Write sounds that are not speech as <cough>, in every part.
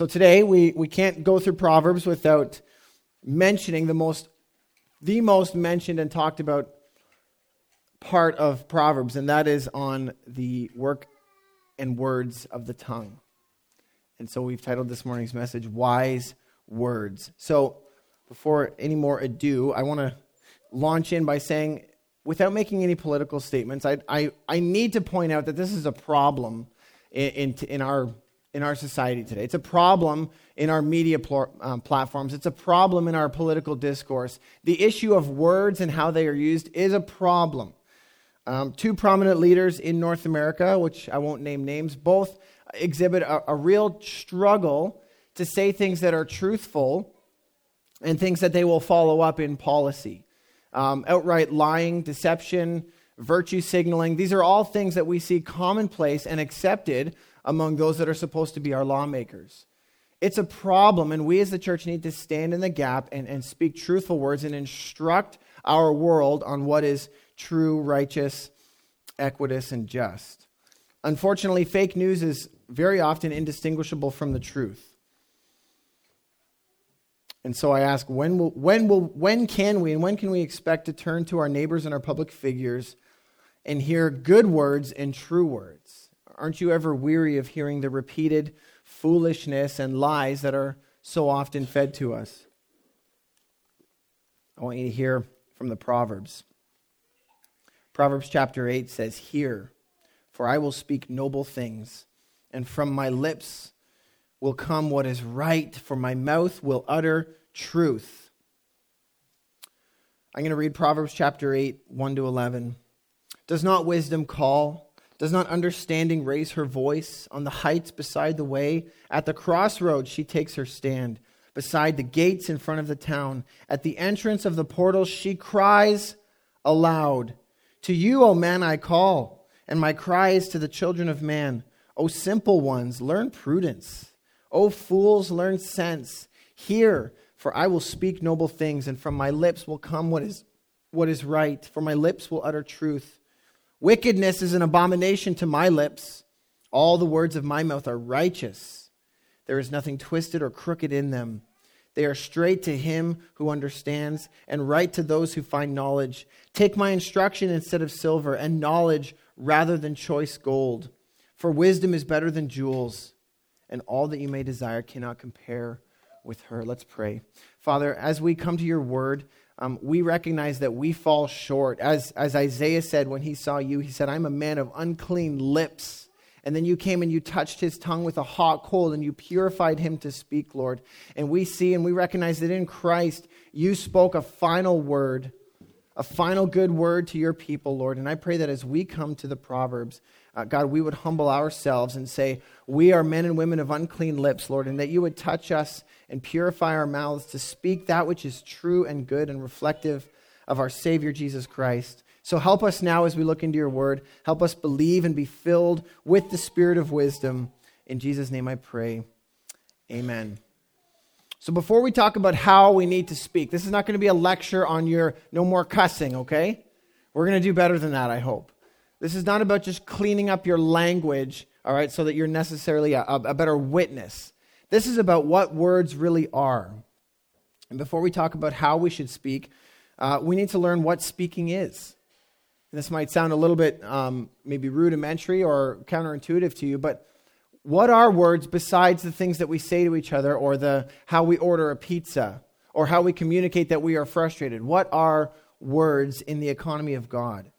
So today we, we can't go through Proverbs without mentioning the most the most mentioned and talked about part of Proverbs, and that is on the work and words of the tongue. And so we've titled this morning's message Wise Words. So before any more ado, I want to launch in by saying, without making any political statements, I, I, I need to point out that this is a problem in, in, in our in our society today. It's a problem in our media pl- um, platforms. It's a problem in our political discourse. The issue of words and how they are used is a problem. Um, two prominent leaders in North America, which I won't name names, both exhibit a, a real struggle to say things that are truthful and things that they will follow up in policy. Um, outright lying, deception, virtue signaling, these are all things that we see commonplace and accepted among those that are supposed to be our lawmakers. It's a problem, and we as the church need to stand in the gap and, and speak truthful words and instruct our world on what is true, righteous, equitous, and just. Unfortunately, fake news is very often indistinguishable from the truth. And so I ask, when, will, when, will, when can we and when can we expect to turn to our neighbors and our public figures and hear good words and true words? Aren't you ever weary of hearing the repeated foolishness and lies that are so often fed to us? I want you to hear from the Proverbs. Proverbs chapter 8 says, Hear, for I will speak noble things, and from my lips will come what is right, for my mouth will utter truth. I'm going to read Proverbs chapter 8, 1 to 11. Does not wisdom call? Does not understanding raise her voice? On the heights beside the way, at the crossroads, she takes her stand. Beside the gates in front of the town, at the entrance of the portals, she cries aloud To you, O man, I call, and my cry is to the children of man. O simple ones, learn prudence. O fools, learn sense. Hear, for I will speak noble things, and from my lips will come what is, what is right, for my lips will utter truth. Wickedness is an abomination to my lips. All the words of my mouth are righteous. There is nothing twisted or crooked in them. They are straight to him who understands and right to those who find knowledge. Take my instruction instead of silver and knowledge rather than choice gold. For wisdom is better than jewels, and all that you may desire cannot compare with her. Let's pray. Father, as we come to your word, um, we recognize that we fall short. As, as Isaiah said when he saw you, he said, I'm a man of unclean lips. And then you came and you touched his tongue with a hot coal and you purified him to speak, Lord. And we see and we recognize that in Christ, you spoke a final word, a final good word to your people, Lord. And I pray that as we come to the Proverbs, uh, God, we would humble ourselves and say, We are men and women of unclean lips, Lord, and that you would touch us and purify our mouths to speak that which is true and good and reflective of our Savior Jesus Christ. So help us now as we look into your word. Help us believe and be filled with the spirit of wisdom. In Jesus' name I pray. Amen. So before we talk about how we need to speak, this is not going to be a lecture on your no more cussing, okay? We're going to do better than that, I hope. This is not about just cleaning up your language, all right, so that you're necessarily a, a better witness. This is about what words really are. And before we talk about how we should speak, uh, we need to learn what speaking is. And this might sound a little bit um, maybe rudimentary or counterintuitive to you, but what are words besides the things that we say to each other or the how we order a pizza or how we communicate that we are frustrated? What are words in the economy of God?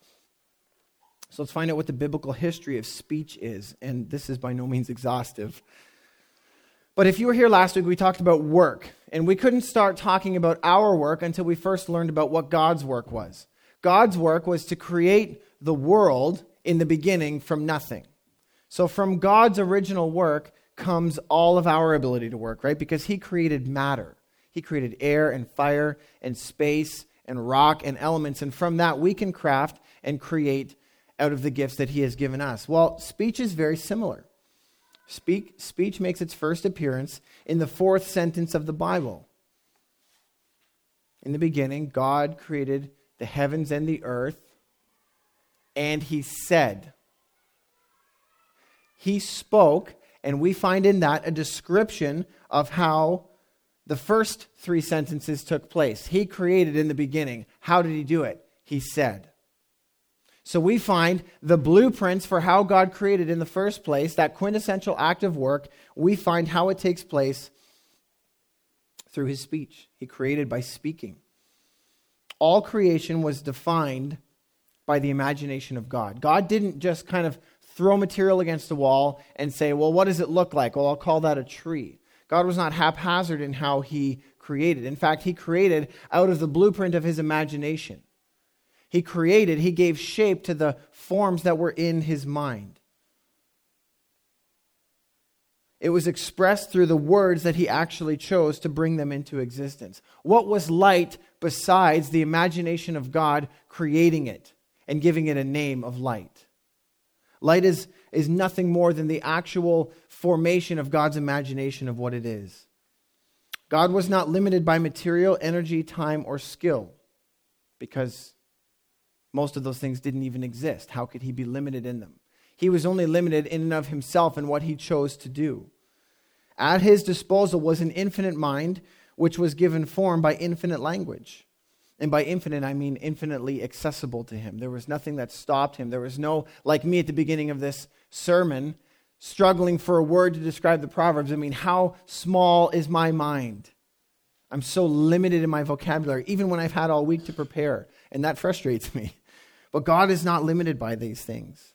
So let's find out what the biblical history of speech is. And this is by no means exhaustive. But if you were here last week, we talked about work. And we couldn't start talking about our work until we first learned about what God's work was. God's work was to create the world in the beginning from nothing. So from God's original work comes all of our ability to work, right? Because He created matter. He created air and fire and space and rock and elements. And from that, we can craft and create out of the gifts that he has given us? Well, speech is very similar. Speak, speech makes its first appearance in the fourth sentence of the Bible. In the beginning, God created the heavens and the earth, and he said, He spoke, And we find in that a description of how the first three sentences took place. He created in the beginning. How did he do it? He said. So we find the blueprints for how God created in the first place, that quintessential act of work, we find how it takes place through his speech. He created by speaking. All creation was defined by the imagination of God. God didn't just kind of throw material against the wall and say, well, what does it look like? Well, I'll call that a tree. God was not haphazard in how he created. In fact, he created out of the blueprint of his imagination. He created, he gave shape to the forms that were in his mind. It was expressed through the words that he actually chose to bring them into existence. What was light besides the imagination of God creating it and giving it a name of light? Light is, is nothing more than the actual formation of God's imagination of what it is. God was not limited by material, energy, time, or skill because most of those things didn't even exist. How could he be limited in them? He was only limited in and of himself and what he chose to do. At his disposal was an infinite mind, which was given form by infinite language. And by infinite, I mean infinitely accessible to him. There was nothing that stopped him. There was no, like me at the beginning of this sermon, struggling for a word to describe the Proverbs. I mean, how small is my mind? I'm so limited in my vocabulary, even when I've had all week to prepare. And that frustrates me. But God is not limited by these things.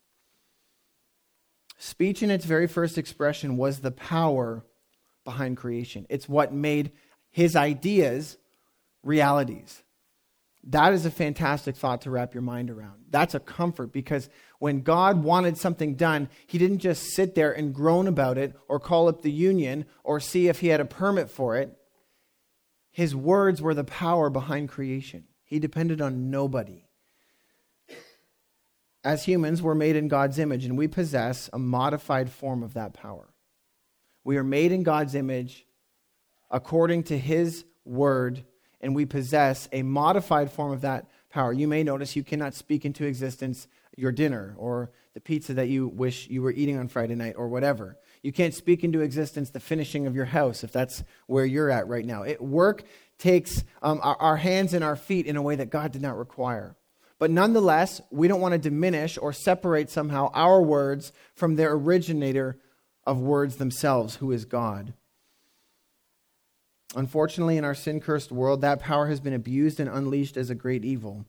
Speech, in its very first expression, was the power behind creation. It's what made his ideas realities. That is a fantastic thought to wrap your mind around. That's a comfort because when God wanted something done, he didn't just sit there and groan about it or call up the union or see if he had a permit for it. His words were the power behind creation. He depended on nobody. As humans, we're made in God's image and we possess a modified form of that power. We are made in God's image according to his word, and we possess a modified form of that power. You may notice you cannot speak into existence your dinner or the pizza that you wish you were eating on Friday night or whatever. You can't speak into existence the finishing of your house if that's where you're at right now. It, work takes um, our, our hands and our feet in a way that God did not require. But nonetheless, we don't want to diminish or separate somehow our words from their originator of words themselves, who is God. Unfortunately, in our sin cursed world, that power has been abused and unleashed as a great evil.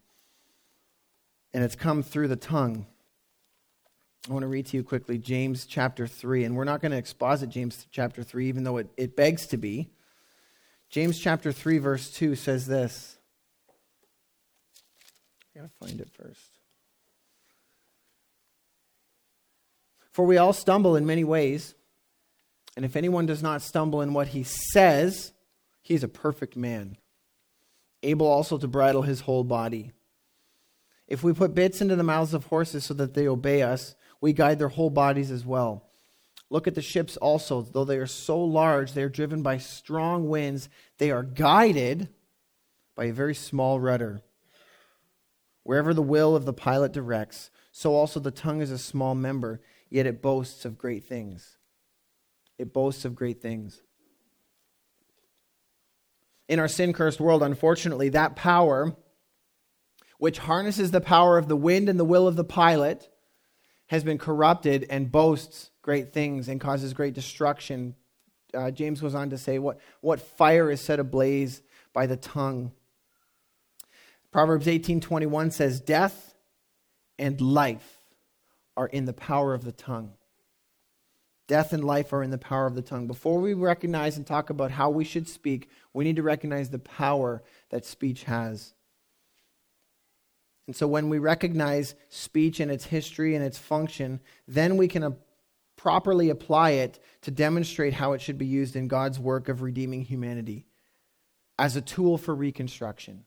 And it's come through the tongue. I want to read to you quickly James chapter 3. And we're not going to exposit James chapter 3, even though it, it begs to be. James chapter 3, verse 2 says this. I got to find it first. For we all stumble in many ways. And if anyone does not stumble in what he says, he is a perfect man, able also to bridle his whole body. If we put bits into the mouths of horses so that they obey us, we guide their whole bodies as well. Look at the ships also. Though they are so large, they are driven by strong winds. They are guided by a very small rudder. Wherever the will of the pilot directs, so also the tongue is a small member yet it boasts of great things. It boasts of great things. In our sin cursed world, unfortunately, that power, which harnesses the power of the wind and the will of the pilot, has been corrupted and boasts great things and causes great destruction. Uh, James goes on to say, what, what fire is set ablaze by the tongue? Proverbs 18:21 says, Death and life are in the power of the tongue. Death and life are in the power of the tongue. Before we recognize and talk about how we should speak, we need to recognize the power that speech has. And so when we recognize speech and its history and its function, then we can uh, properly apply it to demonstrate how it should be used in God's work of redeeming humanity as a tool for reconstruction.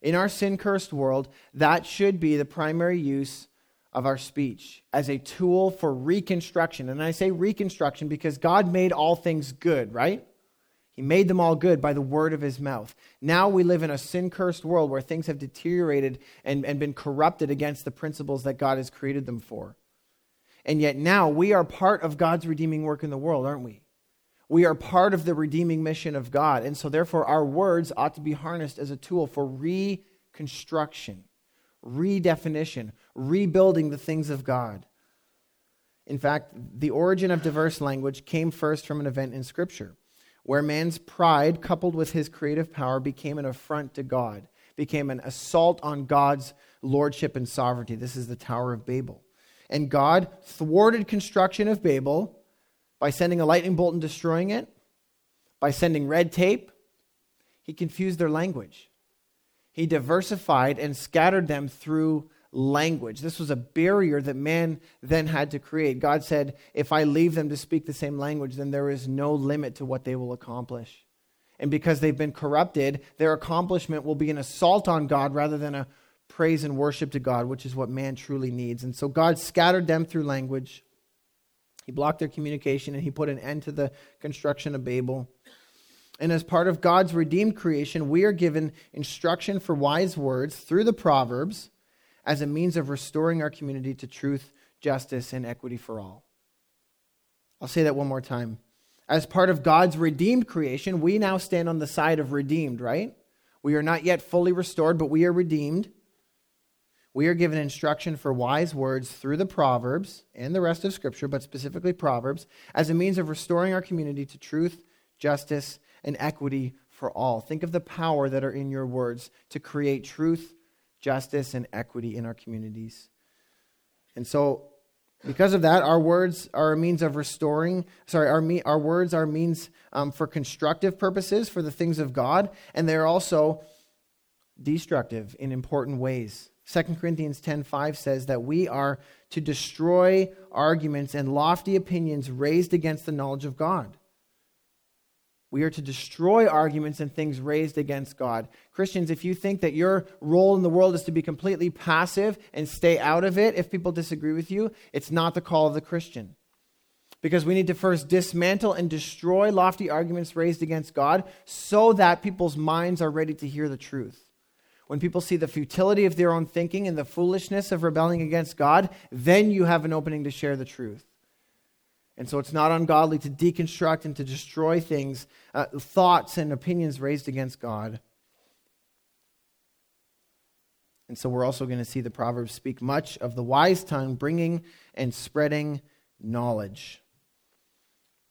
In our sin cursed world, that should be the primary use of our speech as a tool for reconstruction. And I say reconstruction because God made all things good, right? He made them all good by the word of his mouth. Now we live in a sin cursed world where things have deteriorated and, and been corrupted against the principles that God has created them for. And yet now we are part of God's redeeming work in the world, aren't we? We are part of the redeeming mission of God. And so, therefore, our words ought to be harnessed as a tool for reconstruction, redefinition, rebuilding the things of God. In fact, the origin of diverse language came first from an event in Scripture where man's pride, coupled with his creative power, became an affront to God, became an assault on God's lordship and sovereignty. This is the Tower of Babel. And God thwarted construction of Babel by sending a lightning bolt and destroying it, by sending red tape. He confused their language. He diversified and scattered them through language. This was a barrier that man then had to create. God said, If I leave them to speak the same language, then there is no limit to what they will accomplish. And because they've been corrupted, their accomplishment will be an assault on God rather than a praise and worship to God, which is what man truly needs. And so God scattered them through language. He blocked their communication and he put an end to the construction of Babel. And as part of God's redeemed creation, we are given instruction for wise words through the Proverbs as a means of restoring our community to truth, justice, and equity for all. I'll say that one more time. As part of God's redeemed creation, we now stand on the side of redeemed, right? We are not yet fully restored, but we are redeemed. We are given instruction for wise words through the Proverbs and the rest of Scripture, but specifically Proverbs, as a means of restoring our community to truth, justice, and equity for all. Think of the power that are in your words to create truth, justice, and equity in our communities. And so, because of that, our words are a means of restoring, sorry, our, me, our words are means um, for constructive purposes for the things of God, and they're also destructive in important ways. 2 Corinthians 10:5 says that we are to destroy arguments and lofty opinions raised against the knowledge of God. We are to destroy arguments and things raised against God. Christians, if you think that your role in the world is to be completely passive and stay out of it if people disagree with you, it's not the call of the Christian. Because we need to first dismantle and destroy lofty arguments raised against God so that people's minds are ready to hear the truth. When people see the futility of their own thinking and the foolishness of rebelling against God, then you have an opening to share the truth. And so it's not ungodly to deconstruct and to destroy things, uh, thoughts and opinions raised against God. And so we're also going to see the Proverbs speak much of the wise tongue bringing and spreading knowledge.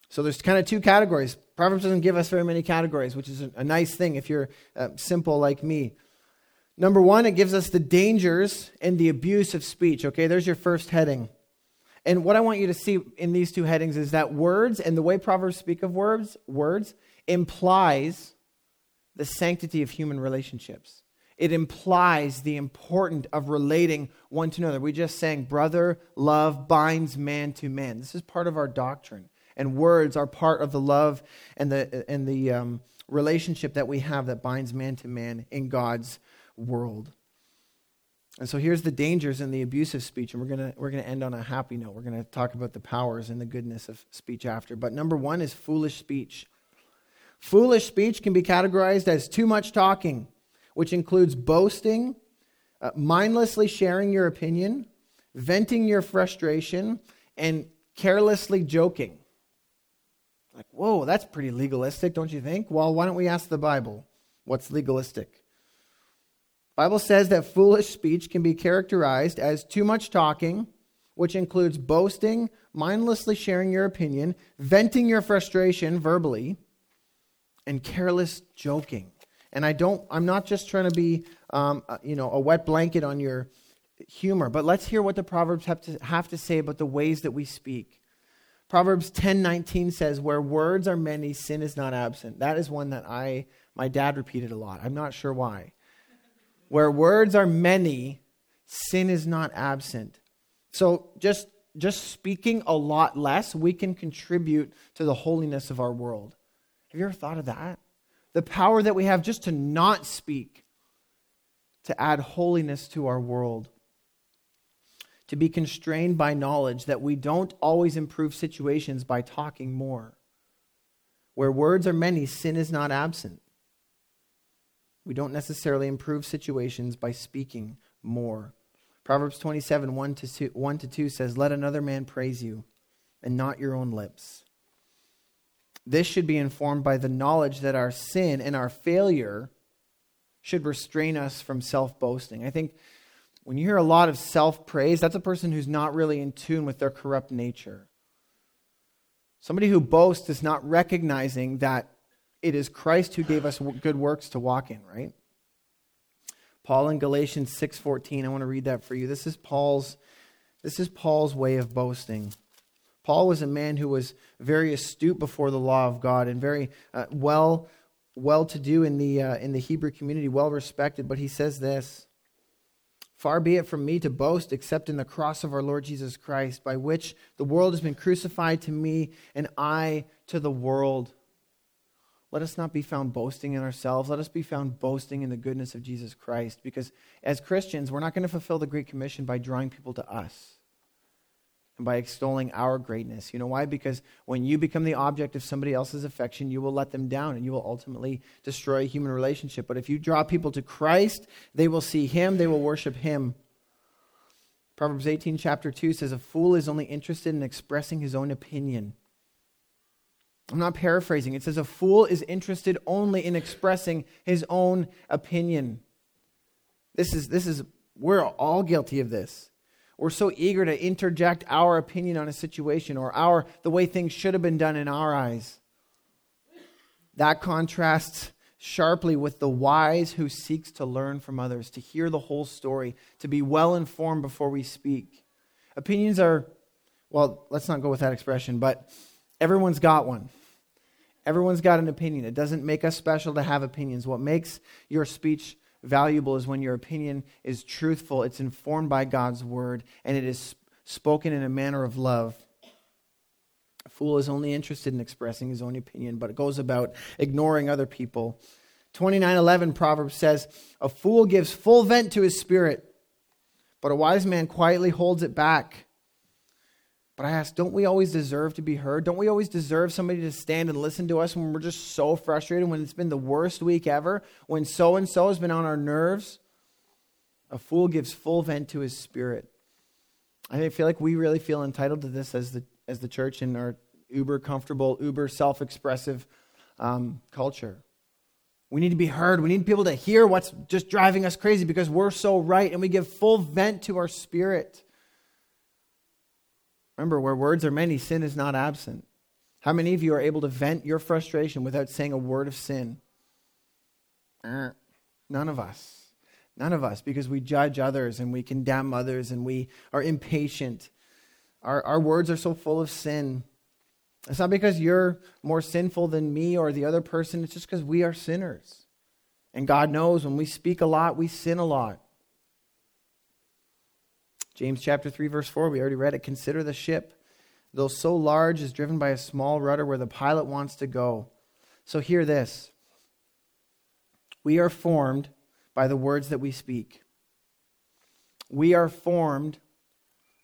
So there's kind of two categories. Proverbs doesn't give us very many categories, which is a nice thing if you're uh, simple like me. Number one, it gives us the dangers and the abuse of speech. Okay, there's your first heading. And what I want you to see in these two headings is that words and the way Proverbs speak of words, words implies the sanctity of human relationships. It implies the importance of relating one to another. We just sang, brother love binds man to man. This is part of our doctrine. And words are part of the love and the, and the um, relationship that we have that binds man to man in God's world. And so here's the dangers in the abuse of speech, and we're gonna we're gonna end on a happy note. We're gonna talk about the powers and the goodness of speech after. But number one is foolish speech. Foolish speech can be categorized as too much talking, which includes boasting, uh, mindlessly sharing your opinion, venting your frustration, and carelessly joking. Like, whoa, that's pretty legalistic, don't you think? Well, why don't we ask the Bible? What's legalistic? Bible says that foolish speech can be characterized as too much talking, which includes boasting, mindlessly sharing your opinion, venting your frustration verbally, and careless joking. And I don't, I'm not just trying to be, um, uh, you know, a wet blanket on your humor, but let's hear what the Proverbs have to, have to say about the ways that we speak. Proverbs 10:19 says, "Where words are many, sin is not absent." That is one that I, my dad repeated a lot. I'm not sure why. Where words are many, sin is not absent. So just just speaking a lot less, we can contribute to the holiness of our world. Have you ever thought of that? The power that we have just to not speak, to add holiness to our world. To be constrained by knowledge that we don't always improve situations by talking more. Where words are many, sin is not absent. We don't necessarily improve situations by speaking more. Proverbs 27, 1 to, 2, 1 to 2 says, Let another man praise you, and not your own lips. This should be informed by the knowledge that our sin and our failure should restrain us from self boasting. I think when you hear a lot of self praise, that's a person who's not really in tune with their corrupt nature. Somebody who boasts is not recognizing that it is Christ who gave us good works to walk in, right? Paul in Galatians 6:14, I want to read that for you. This is Paul's this is Paul's way of boasting. Paul was a man who was very astute before the law of God and very uh, well well to do in the uh, in the Hebrew community, well respected, but he says this Far be it from me to boast except in the cross of our Lord Jesus Christ, by which the world has been crucified to me and I to the world. Let us not be found boasting in ourselves. Let us be found boasting in the goodness of Jesus Christ. Because as Christians, we're not going to fulfill the Great Commission by drawing people to us and by extolling our greatness. You know why? Because when you become the object of somebody else's affection, you will let them down and you will ultimately destroy a human relationship. But if you draw people to Christ, they will see Him, they will worship Him. Proverbs 18, chapter 2 says, A fool is only interested in expressing his own opinion. I'm not paraphrasing. It says a fool is interested only in expressing his own opinion. This is, this is, we're all guilty of this. We're so eager to interject our opinion on a situation or our, the way things should have been done in our eyes. That contrasts sharply with the wise who seeks to learn from others, to hear the whole story, to be well informed before we speak. Opinions are, well, let's not go with that expression, but everyone's got one. Everyone's got an opinion. It doesn't make us special to have opinions. What makes your speech valuable is when your opinion is truthful, it's informed by God's word, and it is spoken in a manner of love. A fool is only interested in expressing his own opinion, but it goes about ignoring other people. 29:11 Proverbs says, "A fool gives full vent to his spirit, but a wise man quietly holds it back." But I ask, don't we always deserve to be heard? Don't we always deserve somebody to stand and listen to us when we're just so frustrated, when it's been the worst week ever, when so and so has been on our nerves? A fool gives full vent to his spirit. I feel like we really feel entitled to this as the, as the church in our uber comfortable, uber self expressive um, culture. We need to be heard. We need people to hear what's just driving us crazy because we're so right and we give full vent to our spirit. Remember, where words are many, sin is not absent. How many of you are able to vent your frustration without saying a word of sin? Uh, none of us. None of us, because we judge others and we condemn others and we are impatient. Our, our words are so full of sin. It's not because you're more sinful than me or the other person, it's just because we are sinners. And God knows when we speak a lot, we sin a lot. James chapter 3 verse 4, we already read it. Consider the ship, though so large, is driven by a small rudder where the pilot wants to go. So hear this. We are formed by the words that we speak. We are formed,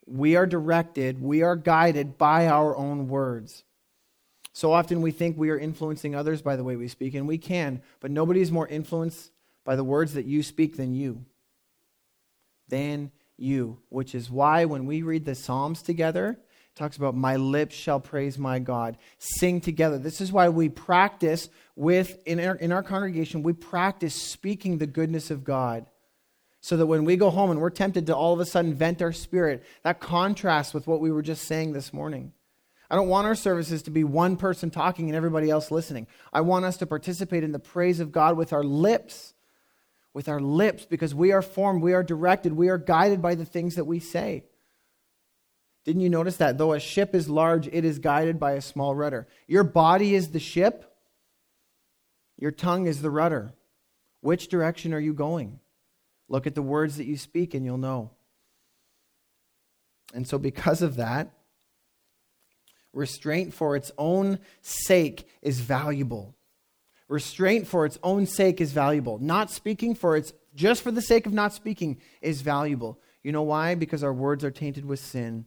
we are directed, we are guided by our own words. So often we think we are influencing others by the way we speak, and we can, but nobody is more influenced by the words that you speak than you. Than you, which is why when we read the Psalms together, talks about my lips shall praise my God. Sing together. This is why we practice with in our, in our congregation, we practice speaking the goodness of God. So that when we go home and we're tempted to all of a sudden vent our spirit, that contrasts with what we were just saying this morning. I don't want our services to be one person talking and everybody else listening. I want us to participate in the praise of God with our lips with our lips because we are formed, we are directed, we are guided by the things that we say. Didn't you notice that? Though a ship is large, it is guided by a small rudder. Your body is the ship, your tongue is the rudder. Which direction are you going? Look at the words that you speak and you'll know. And so, because of that, restraint for its own sake is valuable. Restraint for its own sake is valuable. Not speaking for its just for the sake of not speaking is valuable. You know why? Because our words are tainted with sin.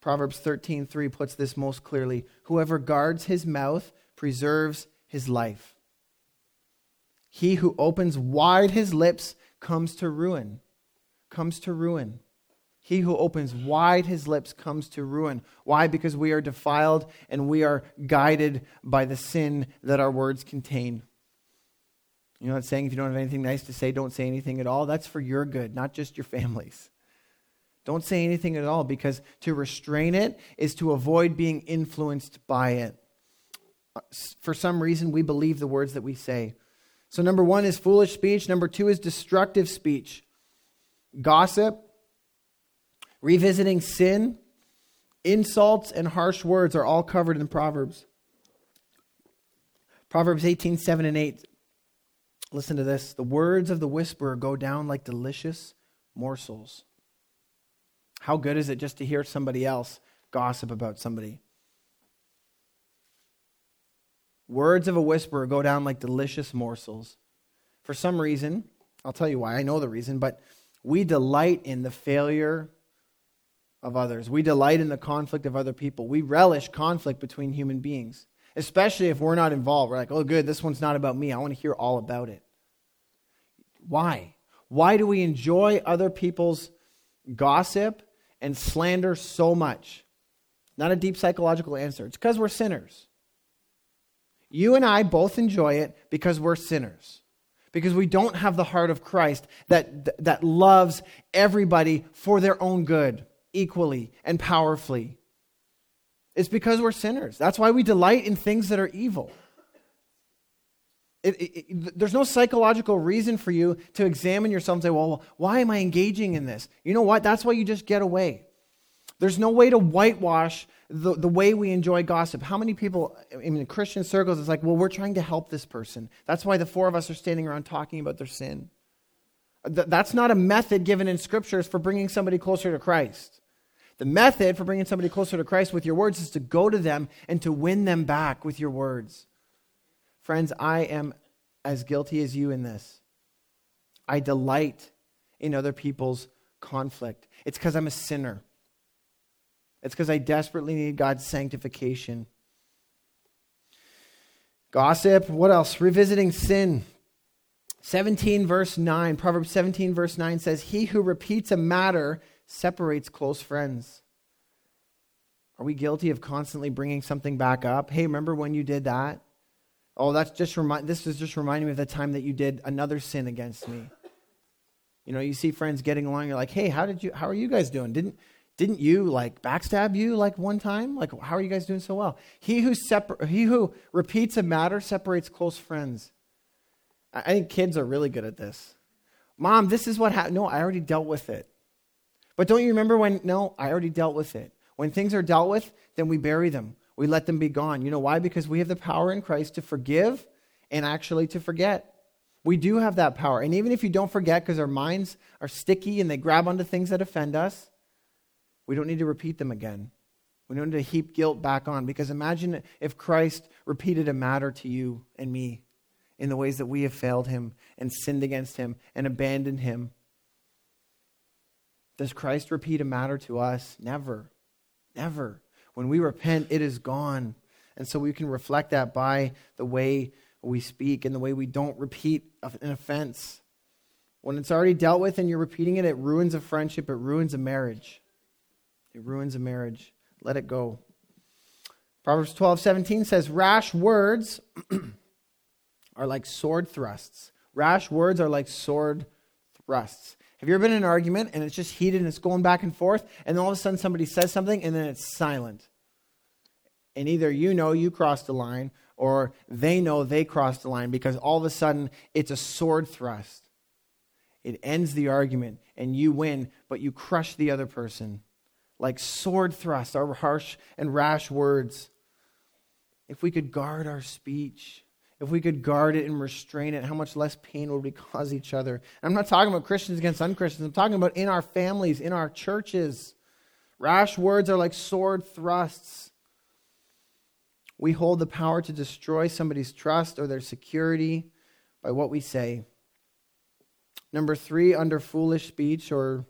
Proverbs 13:3 puts this most clearly. Whoever guards his mouth preserves his life. He who opens wide his lips comes to ruin comes to ruin. He who opens wide his lips comes to ruin. Why? Because we are defiled and we are guided by the sin that our words contain. You know, it's saying if you don't have anything nice to say, don't say anything at all. That's for your good, not just your family's. Don't say anything at all because to restrain it is to avoid being influenced by it. For some reason, we believe the words that we say. So, number one is foolish speech. Number two is destructive speech. Gossip, revisiting sin, insults, and harsh words are all covered in Proverbs. Proverbs 18, 7 and 8. Listen to this. The words of the whisperer go down like delicious morsels. How good is it just to hear somebody else gossip about somebody? Words of a whisperer go down like delicious morsels. For some reason, I'll tell you why, I know the reason, but we delight in the failure of others. We delight in the conflict of other people. We relish conflict between human beings, especially if we're not involved. We're like, oh, good, this one's not about me. I want to hear all about it. Why? Why do we enjoy other people's gossip and slander so much? Not a deep psychological answer. It's because we're sinners. You and I both enjoy it because we're sinners. Because we don't have the heart of Christ that, that loves everybody for their own good equally and powerfully. It's because we're sinners. That's why we delight in things that are evil. It, it, it, there's no psychological reason for you to examine yourself and say, well, why am I engaging in this? You know what? That's why you just get away. There's no way to whitewash the, the way we enjoy gossip. How many people in Christian circles, it's like, well, we're trying to help this person. That's why the four of us are standing around talking about their sin. Th- that's not a method given in scriptures for bringing somebody closer to Christ. The method for bringing somebody closer to Christ with your words is to go to them and to win them back with your words. Friends, I am as guilty as you in this. I delight in other people's conflict. It's because I'm a sinner. It's because I desperately need God's sanctification. Gossip, what else? Revisiting sin. 17 verse 9, Proverbs 17 verse 9 says, He who repeats a matter separates close friends. Are we guilty of constantly bringing something back up? Hey, remember when you did that? Oh, that's just remind. This is just reminding me of the time that you did another sin against me. You know, you see friends getting along. You're like, hey, how did you? How are you guys doing? Didn't didn't you like backstab you like one time? Like, how are you guys doing so well? He who separ- he who repeats a matter separates close friends. I, I think kids are really good at this. Mom, this is what happened. No, I already dealt with it. But don't you remember when? No, I already dealt with it. When things are dealt with, then we bury them. We let them be gone. You know why? Because we have the power in Christ to forgive and actually to forget. We do have that power. And even if you don't forget because our minds are sticky and they grab onto things that offend us, we don't need to repeat them again. We don't need to heap guilt back on because imagine if Christ repeated a matter to you and me in the ways that we have failed him and sinned against him and abandoned him. Does Christ repeat a matter to us? Never. Never. When we repent, it is gone. And so we can reflect that by the way we speak and the way we don't repeat an offense. When it's already dealt with and you're repeating it, it ruins a friendship, it ruins a marriage. It ruins a marriage. Let it go. Proverbs 12, 17 says, Rash words <clears throat> are like sword thrusts. Rash words are like sword thrusts. Have you ever been in an argument and it's just heated and it's going back and forth, and all of a sudden somebody says something and then it's silent? And either you know you crossed the line or they know they crossed the line because all of a sudden it's a sword thrust. It ends the argument and you win, but you crush the other person. Like sword thrusts are harsh and rash words. If we could guard our speech, if we could guard it and restrain it, how much less pain would we cause each other? And I'm not talking about Christians against unchristians. I'm talking about in our families, in our churches. Rash words are like sword thrusts. We hold the power to destroy somebody's trust or their security by what we say. Number three, under foolish speech, or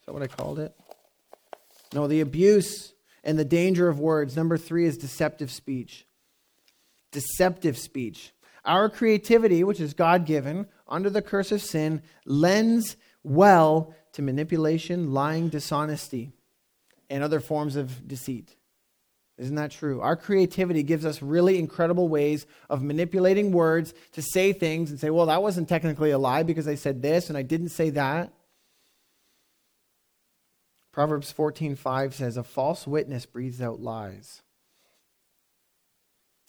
is that what I called it? No, the abuse and the danger of words. Number three is deceptive speech deceptive speech. Our creativity, which is God given, under the curse of sin, lends well to manipulation, lying, dishonesty, and other forms of deceit. Isn't that true? Our creativity gives us really incredible ways of manipulating words to say things and say, well, that wasn't technically a lie because I said this and I didn't say that. Proverbs 14:5 says a false witness breathes out lies.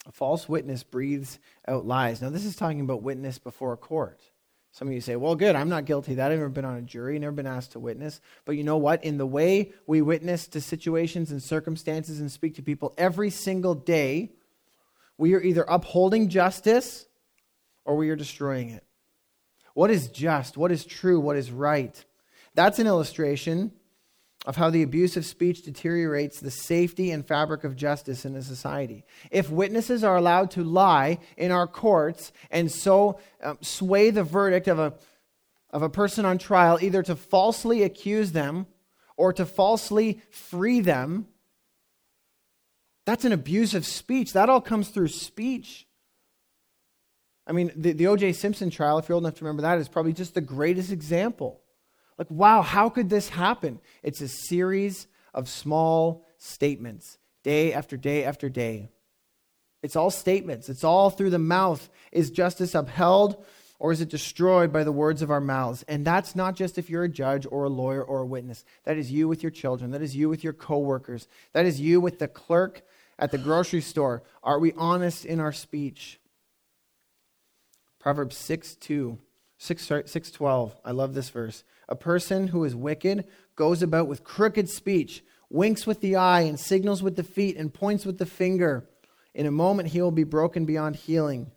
A false witness breathes out lies. Now this is talking about witness before a court. Some of you say, well, good, I'm not guilty that. I've never been on a jury, never been asked to witness. But you know what? In the way we witness to situations and circumstances and speak to people every single day, we are either upholding justice or we are destroying it. What is just? What is true? What is right? That's an illustration of how the abuse of speech deteriorates the safety and fabric of justice in a society. If witnesses are allowed to lie in our courts and so um, sway the verdict of a, of a person on trial, either to falsely accuse them or to falsely free them, that's an abuse of speech. That all comes through speech. I mean, the, the O.J. Simpson trial, if you're old enough to remember that, is probably just the greatest example. Like, wow, how could this happen? It's a series of small statements, day after day after day. It's all statements, it's all through the mouth. Is justice upheld or is it destroyed by the words of our mouths? And that's not just if you're a judge or a lawyer or a witness. That is you with your children. That is you with your coworkers. That is you with the clerk at the grocery store. Are we honest in our speech? Proverbs 6 2. 6, 6 12. I love this verse. A person who is wicked goes about with crooked speech, winks with the eye, and signals with the feet, and points with the finger. In a moment, he will be broken beyond healing.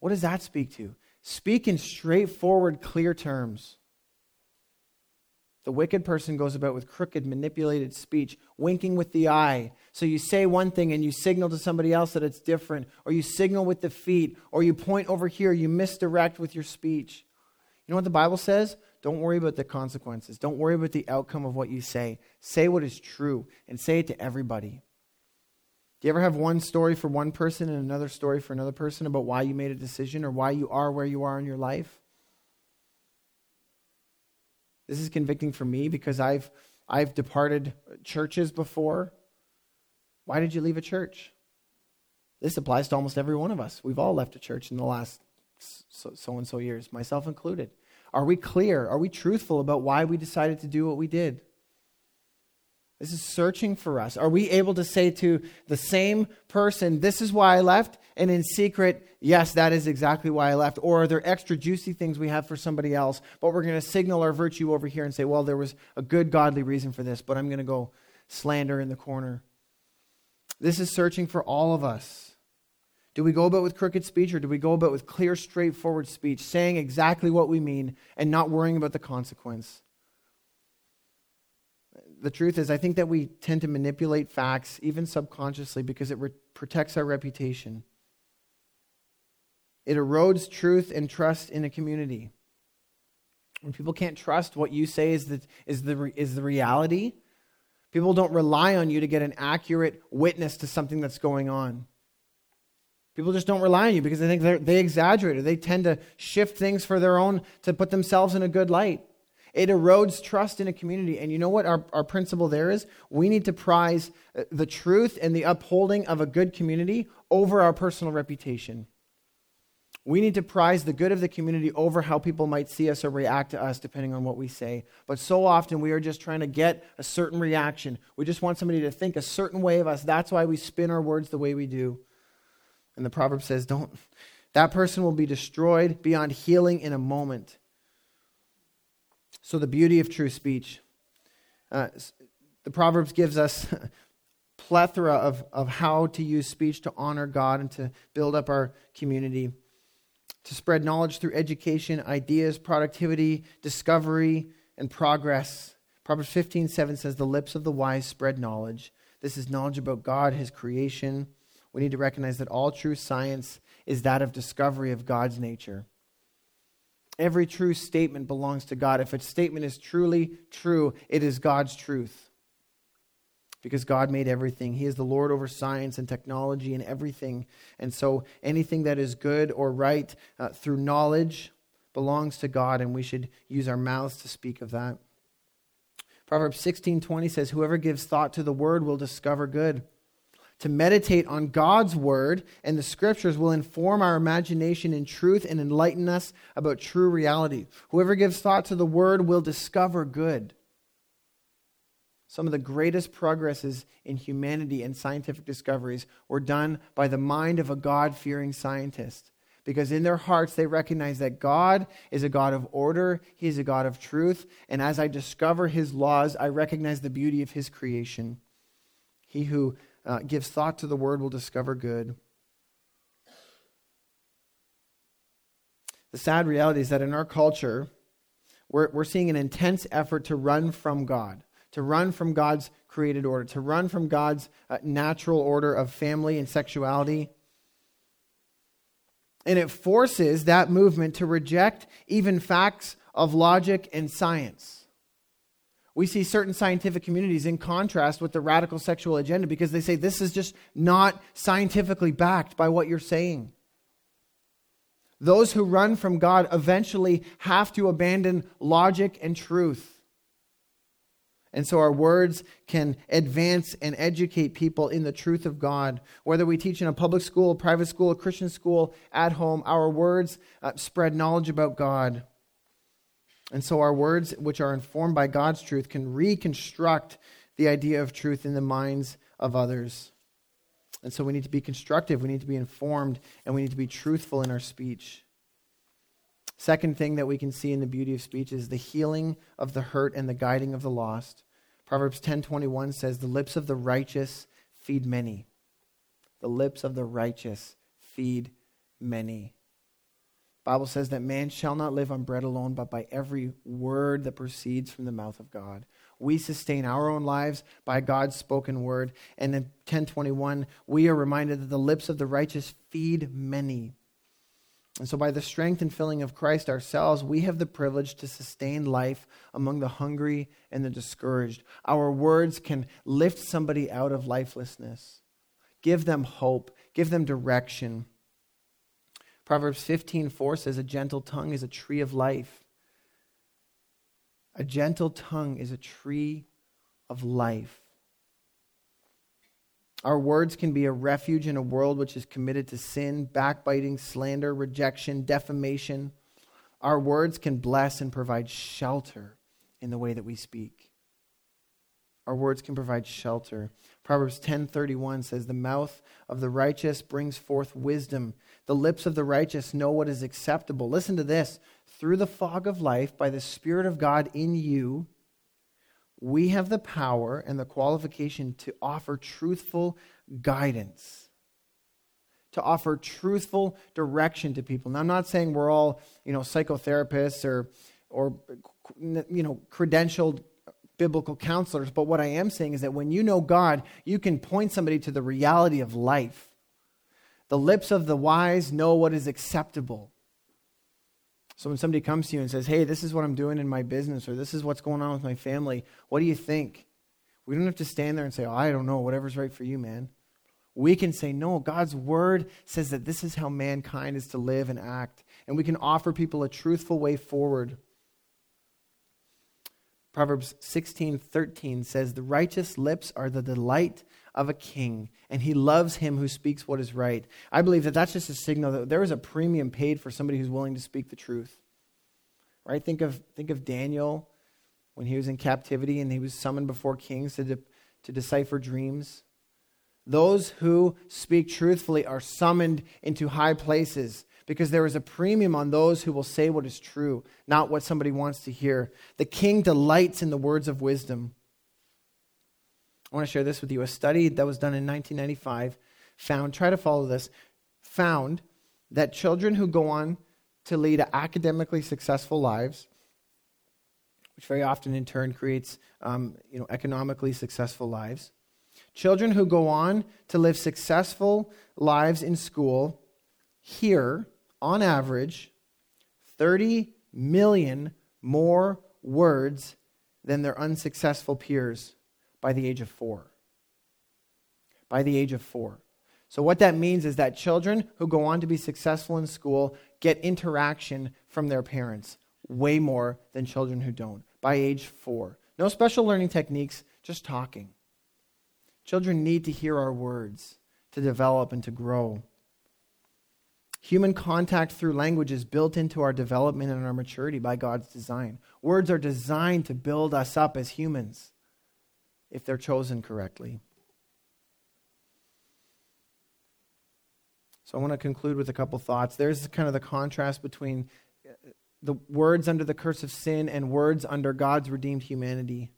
What does that speak to? Speak in straightforward, clear terms. The wicked person goes about with crooked, manipulated speech, winking with the eye. So you say one thing and you signal to somebody else that it's different, or you signal with the feet, or you point over here, you misdirect with your speech. You know what the Bible says? Don't worry about the consequences. Don't worry about the outcome of what you say. Say what is true and say it to everybody. Do you ever have one story for one person and another story for another person about why you made a decision or why you are where you are in your life? This is convicting for me because I've, I've departed churches before. Why did you leave a church? This applies to almost every one of us. We've all left a church in the last so and so years, myself included. Are we clear? Are we truthful about why we decided to do what we did? This is searching for us. Are we able to say to the same person, This is why I left? And in secret, Yes, that is exactly why I left. Or are there extra juicy things we have for somebody else, but we're going to signal our virtue over here and say, Well, there was a good godly reason for this, but I'm going to go slander in the corner. This is searching for all of us. Do we go about with crooked speech or do we go about with clear, straightforward speech, saying exactly what we mean and not worrying about the consequence? The truth is, I think that we tend to manipulate facts, even subconsciously, because it re- protects our reputation. It erodes truth and trust in a community. When people can't trust what you say is the, is the, is the reality, people don't rely on you to get an accurate witness to something that's going on. People just don't rely on you because they think they exaggerate or they tend to shift things for their own to put themselves in a good light. It erodes trust in a community. And you know what our, our principle there is? We need to prize uh, the truth and the upholding of a good community over our personal reputation. We need to prize the good of the community over how people might see us or react to us depending on what we say. But so often we are just trying to get a certain reaction. We just want somebody to think a certain way of us. That's why we spin our words the way we do. And the proverb says, don't, that person will be destroyed beyond healing in a moment. So, the beauty of true speech. Uh, the Proverbs gives us <laughs> plethora of, of how to use speech to honor God and to build up our community, to spread knowledge through education, ideas, productivity, discovery, and progress. Proverbs 15 7 says, The lips of the wise spread knowledge. This is knowledge about God, his creation, we need to recognize that all true science is that of discovery of God's nature. Every true statement belongs to God. If a statement is truly true, it is God's truth. Because God made everything. He is the Lord over science and technology and everything. And so anything that is good or right uh, through knowledge belongs to God, and we should use our mouths to speak of that. Proverbs 16:20 says, "Whoever gives thought to the word will discover good." To meditate on God's word and the scriptures will inform our imagination in truth and enlighten us about true reality. Whoever gives thought to the word will discover good. Some of the greatest progresses in humanity and scientific discoveries were done by the mind of a God fearing scientist. Because in their hearts, they recognize that God is a God of order, He is a God of truth, and as I discover His laws, I recognize the beauty of His creation. He who uh, gives thought to the word will discover good. The sad reality is that in our culture, we're, we're seeing an intense effort to run from God, to run from God's created order, to run from God's uh, natural order of family and sexuality. And it forces that movement to reject even facts of logic and science. We see certain scientific communities in contrast with the radical sexual agenda because they say this is just not scientifically backed by what you're saying. Those who run from God eventually have to abandon logic and truth. And so our words can advance and educate people in the truth of God. Whether we teach in a public school, private school, a Christian school, at home, our words uh, spread knowledge about God. And so our words, which are informed by God's truth, can reconstruct the idea of truth in the minds of others. And so we need to be constructive, we need to be informed, and we need to be truthful in our speech. Second thing that we can see in the beauty of speech is the healing of the hurt and the guiding of the lost. Proverbs 10:21 says, "The lips of the righteous feed many." The lips of the righteous feed many. Bible says that man shall not live on bread alone, but by every word that proceeds from the mouth of God. We sustain our own lives by God's spoken word. And in 1021, we are reminded that the lips of the righteous feed many. And so, by the strength and filling of Christ ourselves, we have the privilege to sustain life among the hungry and the discouraged. Our words can lift somebody out of lifelessness, give them hope, give them direction. Proverbs 15:4 says a gentle tongue is a tree of life. A gentle tongue is a tree of life. Our words can be a refuge in a world which is committed to sin, backbiting, slander, rejection, defamation. Our words can bless and provide shelter in the way that we speak. Our words can provide shelter. Proverbs 10:31 says the mouth of the righteous brings forth wisdom. The lips of the righteous know what is acceptable. Listen to this. Through the fog of life by the spirit of God in you, we have the power and the qualification to offer truthful guidance. To offer truthful direction to people. Now I'm not saying we're all, you know, psychotherapists or or you know, credentialed biblical counselors, but what I am saying is that when you know God, you can point somebody to the reality of life. The lips of the wise know what is acceptable. So when somebody comes to you and says, Hey, this is what I'm doing in my business, or this is what's going on with my family, what do you think? We don't have to stand there and say, oh, I don't know, whatever's right for you, man. We can say, No, God's word says that this is how mankind is to live and act. And we can offer people a truthful way forward. Proverbs 16, 13 says, The righteous lips are the delight of a king, and he loves him who speaks what is right. I believe that that's just a signal that there is a premium paid for somebody who's willing to speak the truth. Right? Think of, think of Daniel when he was in captivity and he was summoned before kings to, de- to decipher dreams. Those who speak truthfully are summoned into high places because there is a premium on those who will say what is true, not what somebody wants to hear. The king delights in the words of wisdom. I want to share this with you. A study that was done in 1995 found, try to follow this, found that children who go on to lead academically successful lives, which very often in turn creates um, you know, economically successful lives, children who go on to live successful lives in school hear on average, 30 million more words than their unsuccessful peers by the age of four. By the age of four. So, what that means is that children who go on to be successful in school get interaction from their parents way more than children who don't by age four. No special learning techniques, just talking. Children need to hear our words to develop and to grow. Human contact through language is built into our development and our maturity by God's design. Words are designed to build us up as humans if they're chosen correctly. So I want to conclude with a couple thoughts. There's kind of the contrast between uh, the words under the curse of sin and words under God's redeemed humanity.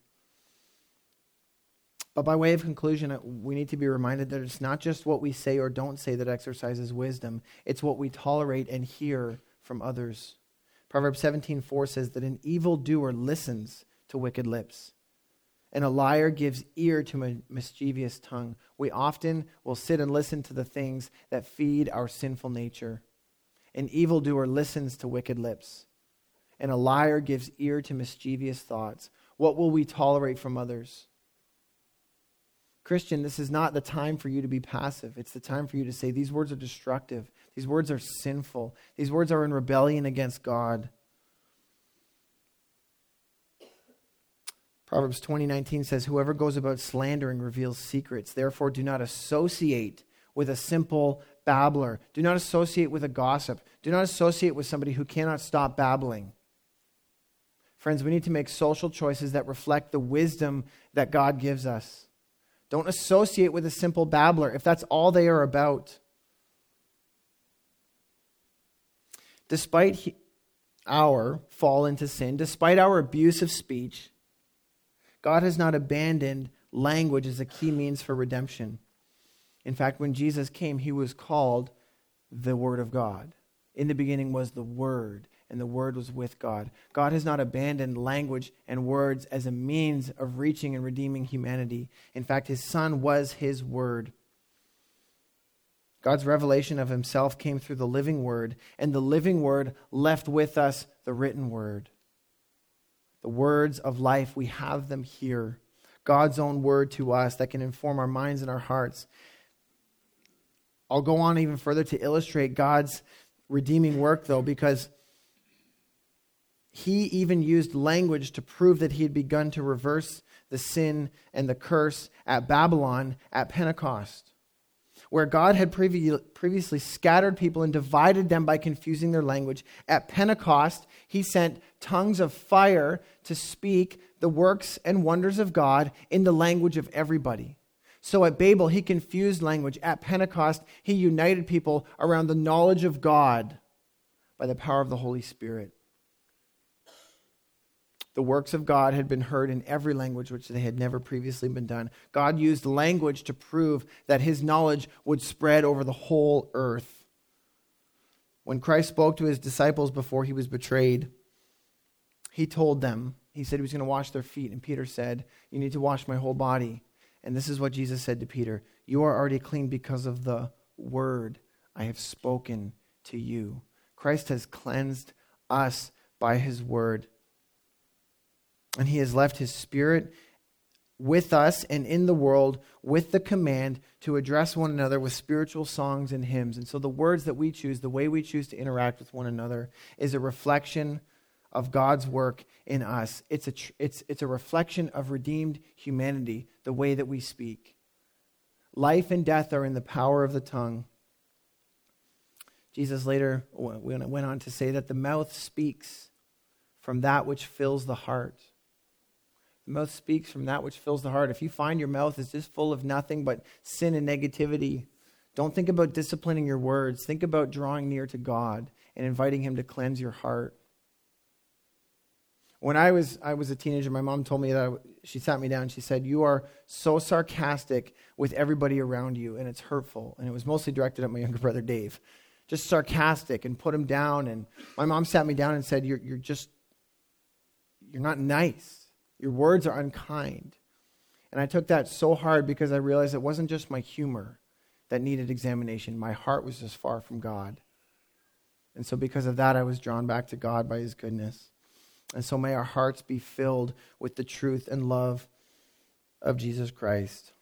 But by way of conclusion, uh, we need to be reminded that it's not just what we say or don't say that exercises wisdom, it's what we tolerate and hear from others. Proverbs 17:4 says that an evildoer listens to wicked lips, and a liar gives ear to a mischievous tongue. We often will sit and listen to the things that feed our sinful nature. An evildoer listens to wicked lips, and a liar gives ear to mischievous thoughts. What will we tolerate from others? Christian, this is not the time for you to be passive. It's the time for you to say, These words are destructive. These words are sinful. These words are in rebellion against God. Proverbs 20:19 says whoever goes about slandering reveals secrets. Therefore do not associate with a simple babbler. Do not associate with a gossip. Do not associate with somebody who cannot stop babbling. Friends, we need to make social choices that reflect the wisdom that God gives us. Don't associate with a simple babbler if that's all they are about. Despite our fall into sin, despite our abuse of speech, God has not abandoned language as a key means for redemption. In fact, when Jesus came, he was called the Word of God. In the beginning was the Word, and the Word was with God. God has not abandoned language and words as a means of reaching and redeeming humanity. In fact, his Son was his Word. God's revelation of himself came through the living Word, and the living Word left with us the written Word the words of life, we have them here. God's own word to us that can inform our minds and our hearts. I'll go on even further to illustrate God's redeeming work, though, because he even used language to prove that he had begun to reverse the sin and the curse at Babylon at Pentecost where God had previously scattered people and divided them by confusing their language. At Pentecost, he sent tongues of fire to speak the works and wonders of God in the language of everybody. So at Babel, he confused language. At Pentecost, he united people around the knowledge of God by the power of the Holy Spirit. The works of God had been heard in every language which they had never previously been done. God used language to prove that his knowledge would spread over the whole earth. When Christ spoke to his disciples before he was betrayed, he told them, he said he was going to wash their feet. And Peter said, You need to wash my whole body. And this is what Jesus said to Peter You are already clean because of the word I have spoken to you. Christ has cleansed us by his word. And he has left his spirit with us and in the world with the command to address one another with spiritual songs and hymns. And so the words that we choose, the way we choose to interact with one another, is a reflection of God's work in us. It's a, it's, it's a reflection of redeemed humanity, the way that we speak. Life and death are in the power of the tongue. Jesus later went on to say that the mouth speaks from that which fills the heart. The mouth speaks from that which fills the heart. If you find your mouth is just full of nothing but sin and negativity, don't think about disciplining your words. Think about drawing near to God and inviting Him to cleanse your heart. When I was, I was a teenager, my mom told me that she sat me down and she said, You are so sarcastic with everybody around you, and it's hurtful. And it was mostly directed at my younger brother, Dave. Just sarcastic and put him down. And my mom sat me down and said, You're, you're just, you're not nice. Your words are unkind. And I took that so hard because I realized it wasn't just my humor that needed examination. My heart was just far from God. And so, because of that, I was drawn back to God by His goodness. And so, may our hearts be filled with the truth and love of Jesus Christ.